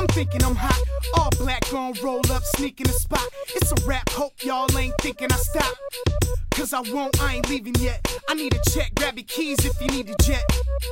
I'm thinking I'm hot. All black gon' roll up, sneak in the spot. It's a rap, hope y'all ain't thinking I stop. Cause I won't, I ain't leaving yet. I need a check, grab your keys if you need a jet.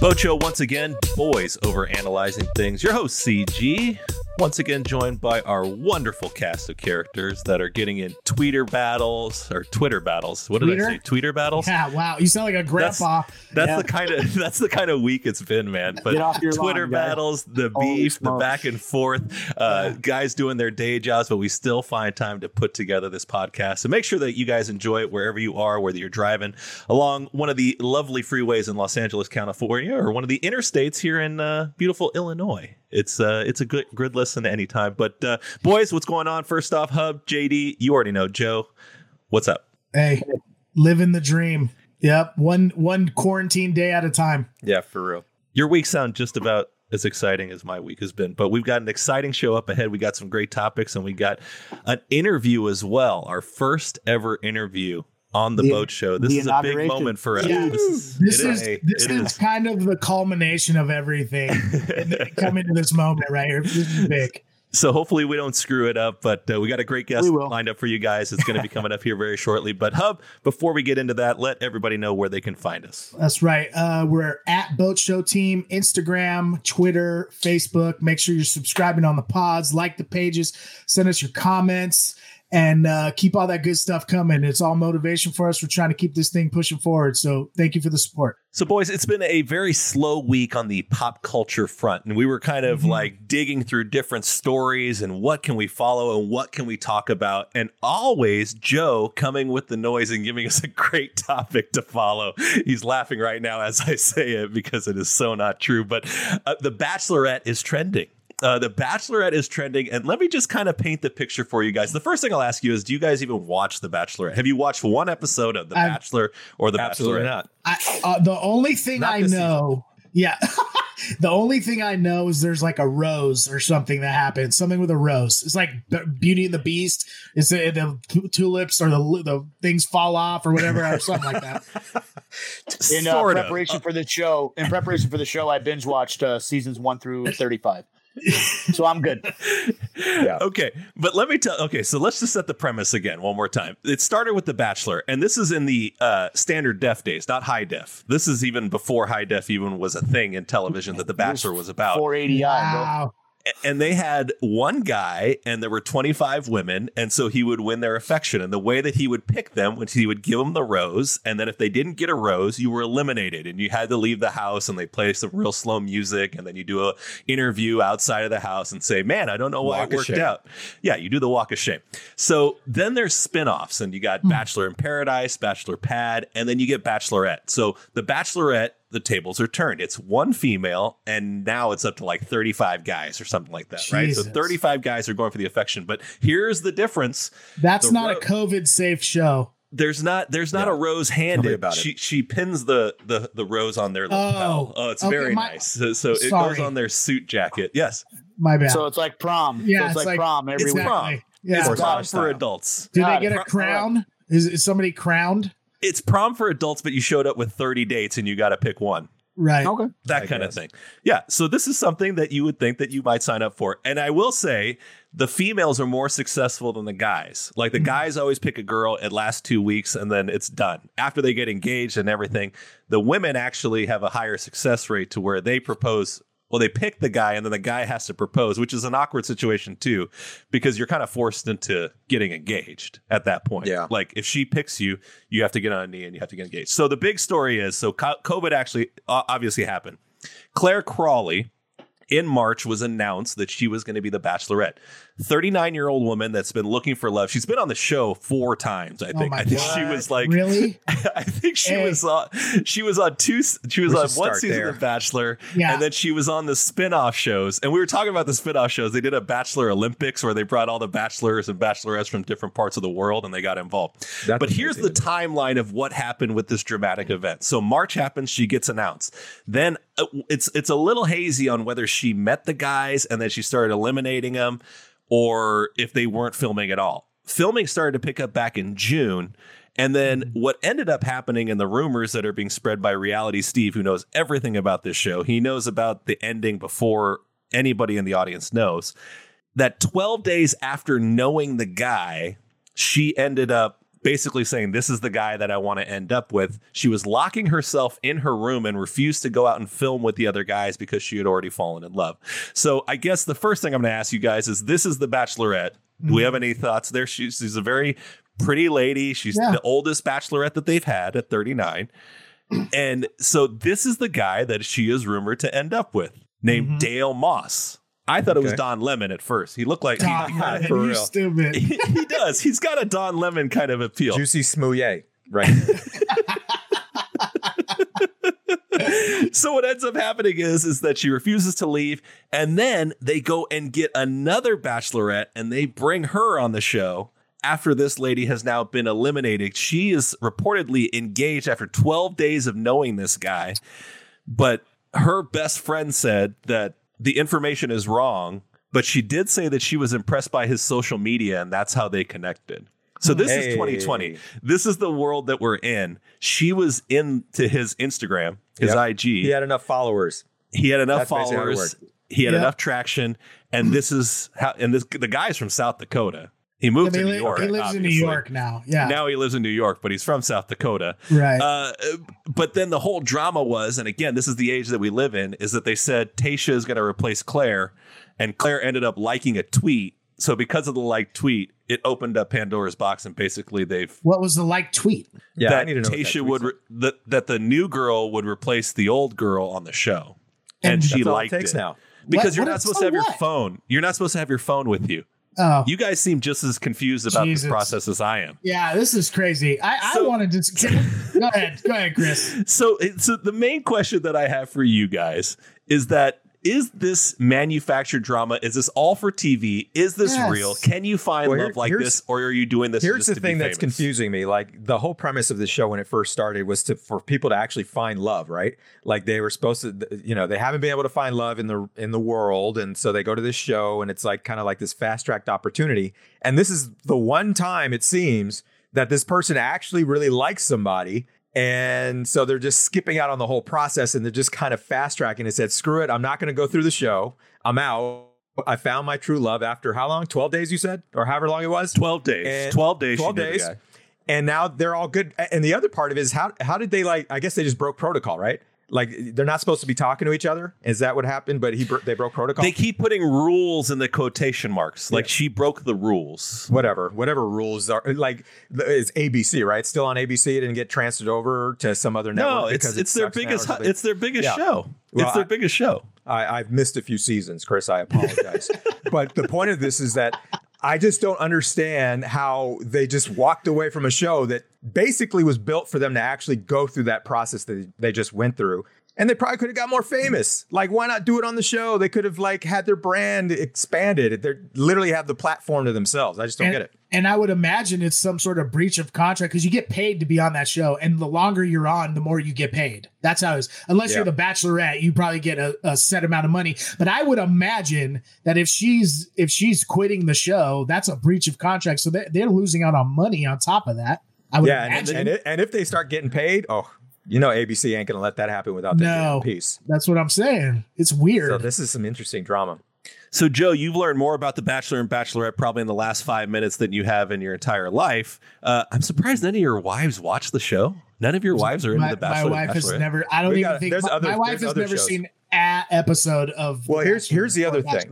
Boat Show once again, boys over analyzing things. Your host CG, once again joined by our wonderful cast of characters that are getting in tweeter battles or Twitter battles. What did I say? Tweeter battles. Yeah, wow. You sound like a grandpa. That's Yeah. the kind of that's the kind of week it's been, man. But Get off your Twitter lawn, guy. battles, the Holy beef, the smokes. back and forth, uh, guys doing their day jobs, but we still find time to put together this podcast. So make sure that you guys enjoy it wherever you are, whether you're driving along one of the lovely freeways in Los Angeles, California, or one of the interstates here in uh, beautiful Illinois. It's uh, it's a good good listen anytime. But uh, boys, what's going on? First off, Hub, JD, you already know. Joe, what's up? Hey, living the dream. Yep. One one quarantine day at a time. Yeah, for real. Your week sound just about as exciting as my week has been, but we've got an exciting show up ahead. We got some great topics and we got an interview as well. Our first ever interview on the, The- boat show. This is a big moment for us. Yeah. This is, This it is, is. this It is, is. kind of the culmination of everything. and then coming to this moment right here. This is big. So hopefully we don't screw it up, but uh, we got a great guest lined up for you guys. It's going to be coming up here very shortly. But Hub, before we get into that, let everybody know where they can find us. That's right. Uh, we're at Boat Show Team, Instagram, Twitter, Facebook. Make sure you're subscribing on the pods, like the pages, send us your comments, and uh, keep all that good stuff coming. It's all motivation for us. We're trying to keep this thing pushing forward. So thank you for the support. So, boys, it's been a very slow week on the pop culture front, and we were kind of Mhm. like digging through different stories and what can we follow and what can we talk about. And always Joe coming with the noise and giving us a great topic to follow. He's laughing right now as I say it because it is so not true. But uh, The Bachelorette is trending. Uh, the Bachelorette is trending, and let me just kind of paint the picture for you guys. The first thing I'll ask you is: Do you guys even watch The Bachelorette? Have you watched one episode of The I've- Bachelor or The Absolutely Bachelorette? not. I, uh, the only thing Not I this know, yeah, the only thing I know is there's like a rose or something that happens, something with a rose. It's like B- Beauty and the Beast. It's the, the tu- tulips or the the things fall off or whatever or something like that. In uh, Sort of. preparation for the show, in preparation for the show, I binge watched uh, seasons one through thirty-five. so I'm good. Yeah. Okay, but let me tell. Okay, so let's just set the premise again one more time. It started with The Bachelor, and this is in the uh, standard def days, not high def. This is even before high def even was a thing in television that The Bachelor was about. 480i, bro. Wow. And they had one guy and there were 25 women and so he would win their affection. And the way that he would pick them was he would give them the rose and then if they didn't get a rose you were eliminated and you had to leave the house and they play some real slow music and then you do a interview outside of the house and say man i don't know why Walk it worked shame. out. Yeah you do the walk of shame. So then there's spin-offs and you got hmm. bachelor in paradise bachelor pad and then you get bachelorette. So the bachelorette the tables are turned. It's one female, and now it's up to like 35 guys or something like that, right? So 35 guys are going for the affection. But here's the difference: That's The not ro- a COVID safe show. there's not there's not Yeah. a rose handed. about it. She she pins the the the rose on their lapel. Oh, oh it's okay, very my- nice. So, so it goes on their suit jacket. Yes, My bad. So it's like prom. Yeah, so it's, it's like, like- prom every it's week. prom. Yeah. it's prom Star for adults. Do Got they it. get a crown? Is, is somebody crowned? It's prom for adults, but you showed up with 30 dates and you got to pick one. Right. Okay. that I kind of thing. Yeah. So this is something that you would think that you might sign up for. And I will say the females are more successful than the guys. Like the Mhm. guys always pick a girl, it lasts two weeks and then it's done. After they get engaged and everything, the women actually have a higher success rate to where they propose. Well, they pick the guy and then the guy has to propose, which is an awkward situation too, because you're kind of forced into getting engaged at that point. Yeah. Like if she picks you, you have to get on a knee and you have to get engaged. So the big story is so COVID actually obviously happened. Clare Crawley in March was announced that she was going to be the bachelorette. 39 year old woman that's been looking for love. She's been on the show four times, I Oh think. my I think God. she was like, really? I think she Hey. was on, she was on two, she was We on one season there. of Bachelor. Yeah. And then she was on the spin-off shows. And we were talking about the spin-off shows. They did a Bachelor Olympics where they brought all the bachelors and bachelorettes from different parts of the world and they got involved. That's but here's the timeline of what happened with this dramatic event. So March happens, she gets announced. Then uh, it's it's a little hazy on whether she met the guys and then she started eliminating them or if they weren't filming at all. Filming started to pick up back in June. And then mm-hmm. what ended up happening in the rumors that are being spread by Reality Steve, who knows everything about this show, he knows about the ending before anybody in the audience knows that 12 days after knowing the guy, she ended up basically saying, This is the guy that I want to end up with. She was locking herself in her room and refused to go out and film with the other guys because she had already fallen in love. So I guess the first thing I'm going to ask you guys is this is the Bachelorette. Do we have any thoughts there? She's, she's a very pretty lady. She's Yeah. the oldest Bachelorette that they've had at 39. and so this is the guy that she is rumored to end up with, named Mhm. Dale Moss. I thought it was Don Lemon at first. He looked like he, Don he- Lemon, for real. stupid. he, he does. He's got a Don Lemon kind of appeal. Juicy smouye. Right. so what ends up happening is is that she refuses to leave and then they go and get another bachelorette and they bring her on the show after this lady has now been eliminated she is reportedly engaged after 12 days of knowing this guy but her best friend said that the information is wrong but she did say that she was impressed by his social media and that's how they connected so this is 2020 this is the world that we're in. She was into his Instagram, his Yep. IG. he had enough followers. He had enough That's basically how it followers. He had Yeah. enough traction, and this is how. And this the guy's from South Dakota. He moved mean, to New he, York. he lives in New. York now. Yeah. Now he lives in New York, but he's from South Dakota. right. Uh, but then the whole drama was, and again, this is the age that we live in, is that they said Tayshia is going to replace Clare, and Clare ended up liking a tweet. So because of the like tweet, it opened up Pandora's box, and basically they've what was the like tweet? Yeah, I that need to know. what that Tayshia would re- that that the new girl would replace the old girl on the show, And and, she That's all it liked takes it now. because What- you're what not supposed to have your phone. You're not supposed to have your phone with you. Oh, You guys seem just as confused about Jesus. this process as I am. yeah. This is crazy. I, I want to just go ahead. Go ahead, Chris. So, so the main question that I have for you guys is that is this manufactured drama? Is this all for TV? Is this Yes. real? Can you find Well, here- love like this, or are you doing this? Here's just the to be thing that's confusing me. Like the whole premise of the show when it first started was to for people to actually find love, right? Like they were supposed to, you know, they haven't been able to find love in the in the world, and so they go to this show, and it's like kind of like this fast tracked opportunity. And this is the one time it seems that this person actually really likes somebody. And so they're just skipping out on the whole process and they're just kind of fast tracking and said, screw it, I'm not going to go through the show. I'm out. I found my true love after how long? 12 days, you said? Or however long it was? Twelve days. And- Twelve days. 12 days. and now they're all good. And the other part of it is how how did they like? I guess they just broke protocol, right? Like they're not supposed to be talking to each other. Is that what happened? But he bro- they broke protocol. They keep putting rules in the quotation marks, like she broke the rules. whatever, whatever rules are like. It's ABC, right? Still on ABC. It didn't get transferred over to some other network. No, it's it's their sucks now or biggest it's their biggest Yeah. show. Well, it's their I- biggest show. I've missed a few seasons, Chris. I apologize. but the point of this is that I just don't understand how they just walked away from a show that basically was built for them to actually go through that process that they just went through. And they probably could have got more famous. Like, why not do it on the show? They could have like had their brand expanded. They literally have the platform to themselves. I just don't and, get it. And I would imagine it's some sort of breach of contract because you get paid to be on that show, and the longer you're on, the more you get paid. That's how it is. Unless you're the Bachelorette, you probably get a, a set amount of money. But I would imagine that if she's if she's quitting the show, that's a breach of contract. So they're, they're losing out on money on top of that. I would Yeah, and, imagine. and, it, and if they start getting paid, oh, you know, ABC ain't gonna let that happen without their No. piece. that's what I'm saying. It's weird. So this is some interesting drama. So, Joe, you've learned more about The Bachelor and Bachelorette probably in the last five minutes than you have in your entire life. Uh, I'm surprised none of your wives watch the show. None of your wives are into my, The Bachelor. my wife has never. I don't We even got- think my, other- my wife has never shows. seen a episode of. Well, The here's- here's the other thing.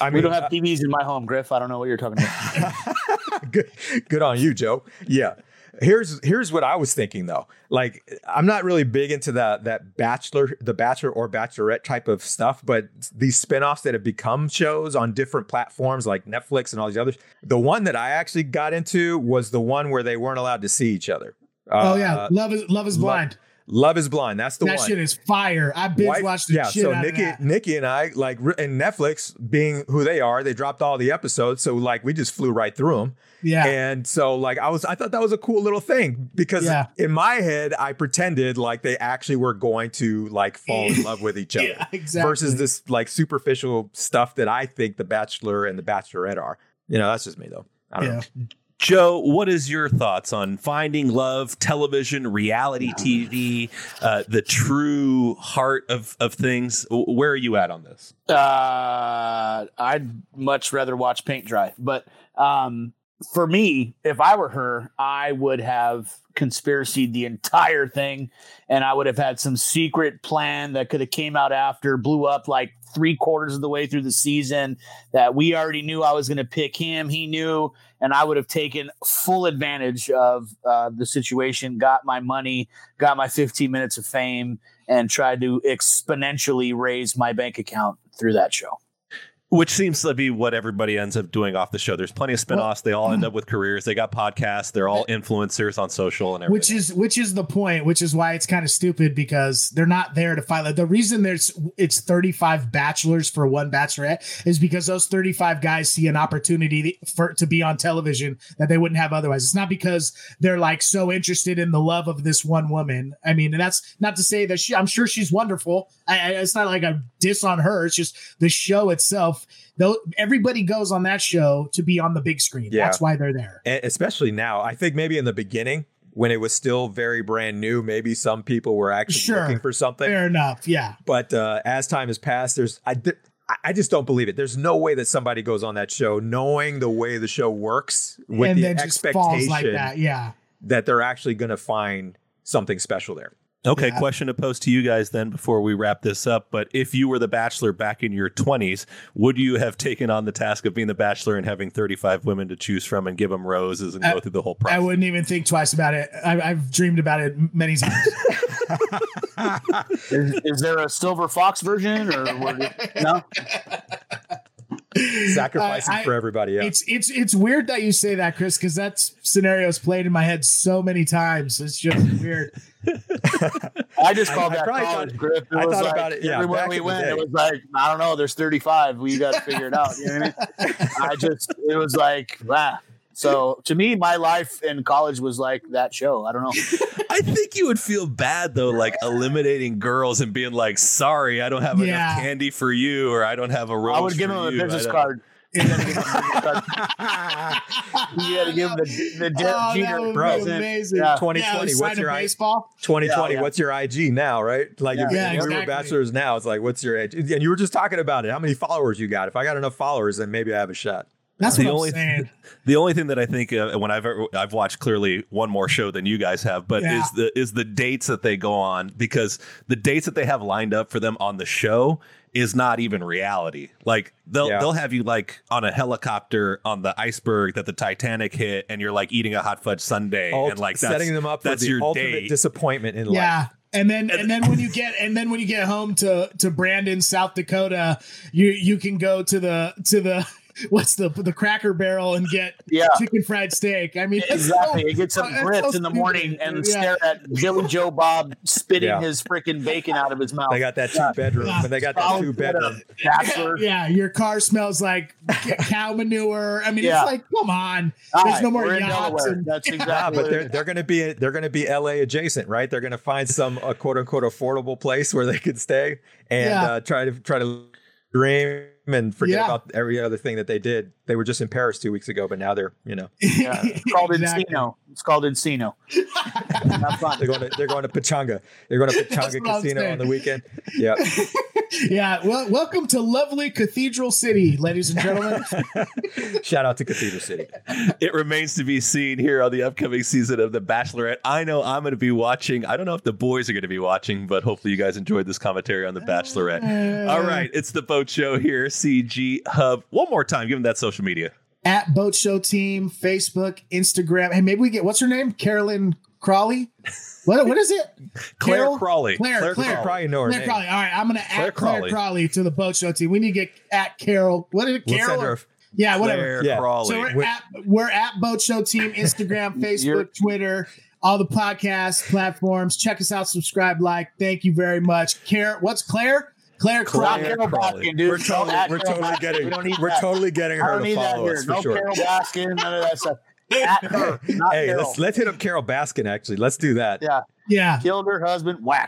I mean, We don't uh, have TVs in my home, Griff. I don't know what you're talking about. good, good on you, Joe. Yeah. Here's here's what I was thinking though. Like I'm not really big into that that bachelor, the bachelor or bachelorette type of stuff, but these spin-offs that have become shows on different platforms like Netflix and all these others. The one that I actually got into was the one where they weren't allowed to see each other. Oh Uh, yeah, love is love is blind. Love is Blind. That's the that one. That shit is fire. I binge White- watched the yeah, shit so out Nikki, of that. Nikki and I like, and Netflix being who they are, they dropped all the episodes, so like we just flew right through them. Yeah, And so like I was I thought that was a cool little thing because Yeah. in my head I pretended like they actually were going to like fall in love with each other. yeah, exactly. Versus this like superficial stuff that I think the Bachelor and the Bachelorette are. You know, that's just me though. I don't Yeah. know. Joe, what is your thoughts on finding love, television, reality TV, uh, the true heart of, of things? Where are you at on this? Uh, I'd much rather watch paint dry, but um, for me, if I were her, I would have conspiracy the entire thing, and I would have had some secret plan that could have came out after, blew up like three quarters of the way through the season. That we already knew I was going to pick him. He knew, and I would have taken full advantage of uh, the situation, got my money, got my 15 minutes of fame, and tried to exponentially raise my bank account through that show. Which seems to be what everybody ends up doing off the show. There's plenty of spinoffs. They all end hmm. up with careers. They got podcasts. They're all influencers on social and everything. Which is which is the point. Which is why it's kind of stupid because they're not there to fight. Like, the reason there's it's 35 bachelors for one bachelorette is because those 35 guys see an opportunity for to be on television that they wouldn't have otherwise. It's not because they're like so interested in the love of this one woman. I mean, and that's not to say that she. I'm sure she's wonderful. I, I, it's not like a diss on her. It's just the show itself though everybody goes on that show to be on the big screen. Yeah. That's why they're there. And especially now. I think maybe in the beginning when it was still very brand new, maybe some people were actually Sure. looking for something. Fair enough. Yeah. But uh, as time has passed, there's I di- I just don't believe it. There's no way that somebody goes on that show knowing the way the show works with and the then just falls expectation like that. Yeah. that they're actually going to find something special there. Okay, Yeah. question to pose to you guys then before we wrap this up. But if you were the bachelor back in your 20s, would you have taken on the task of being the bachelor and having 35 women to choose from and give them roses and I- go through the whole process? I wouldn't even think twice about it. I, I've dreamed about it many times. Is, is there a silver fox version or would it- no? Sacrificing I- for everybody else. It's it's it's weird that you say that, Chris, because that scenario's played in my head so many times. It's just weird. I just called I that probably college, thought- Griff. It I was thought like, about it, yeah, everywhere we went, it was like, I don't know, there's 35. We got to figure it out. You know what I mean? I just, it was like, ah. So to me, my life in college was like that show. I don't know. I think you would feel bad though, like eliminating girls and being like, "Sorry, I don't have Yeah. enough candy for you," or "I don't have a rose." I would give for him a you." Business card. You gotta give him a business card. You gotta give him the, the De- oh, that Jeter would bro. be amazing. Yeah. 2020, Yeah, what's sign a your I- baseball? 2020, Yeah, yeah. what's your IG now, right? Like if, Yeah, if we were bachelors now, it's like, what's your age? And you were just talking about it. How many followers you got? If I got enough followers, then maybe I have a shot. That's The what only I'm saying. The only thing that I think uh, when I've ever, I've watched clearly one more show than you guys have, but Yeah. is the is the dates that they go on because the dates that they have lined up for them on the show is not even reality. Like they'll Yeah. they'll have you like on a helicopter on the iceberg that the Titanic hit, and you're like eating a hot fudge sundae, Ult- and like that's, setting them up that's the your ultimate date. disappointment in life. Yeah. And then and then when you get and then when you get home to to Brandon, South Dakota, you you can go to the to the what's the the Cracker Barrel and get Yeah. chicken fried steak. I mean, Exactly. so- You get some that's grits so in the stupid. morning and Yeah. stare at Billy Joe Bob spitting Yeah. his freaking bacon out of his mouth. They got that two bedroom, Yeah. and they got that two bedroom. Bachelor. Yeah, your car smells like cow manure. I mean, Yeah. it's like, come on. All There's right, no more we're yachts and- That's exactly. Nah, but they're they're gonna be they're gonna be LA adjacent, right? They're gonna find some uh, quote unquote affordable place where they could stay and Yeah. uh, try to try to dream and forget Yeah. about every other thing that they did. They were just in Paris two weeks ago, but now they're you know Yeah. It's called Exactly. Encino. It's called Encino. Have fun. they're going to they're going to Pechanga. They're going to That's Pechanga Casino on the weekend. Yeah, yeah, well, welcome to lovely Cathedral City, ladies and gentlemen. shout out to Cathedral City. it remains to be seen here on the upcoming season of The Bachelorette. I know I'm going to be watching. I don't know if the boys are going to be watching, but hopefully you guys enjoyed this commentary on The Bachelorette. Ah. All right, it's the Boat Show here, CG Hub. One more time, give them that social media. At Boat Show Team, Facebook, Instagram. Hey, maybe we get what's her name? Carolyn Crawley. What what is it? Clare Carol? Crawley. Clare, Clare, Clare. you probably know her Clare name. Crawley. All right, I'm gonna Clare add Clare Crawley. Crawley to the Boat Show Team. We need to get at Carol. What is it? We'll Carol? send her. or- yeah, whatever. Clare Yeah. Crawley. So we're We're- at we're at Boat Show Team, Instagram, Facebook, Twitter, all the podcast platforms. Check us out, subscribe, like. Thank you very much. Care what's Clare? Clare Not Crawley. Carole Baskin, dude. We're totally, Don't we're totally getting, we we're totally getting her to follow us for No sure. Carole Baskin. None of that stuff. At her, Hey, Carol. let's let's hit up Carole Baskin. Actually, let's do that. Yeah, Yeah. killed her husband. Whack.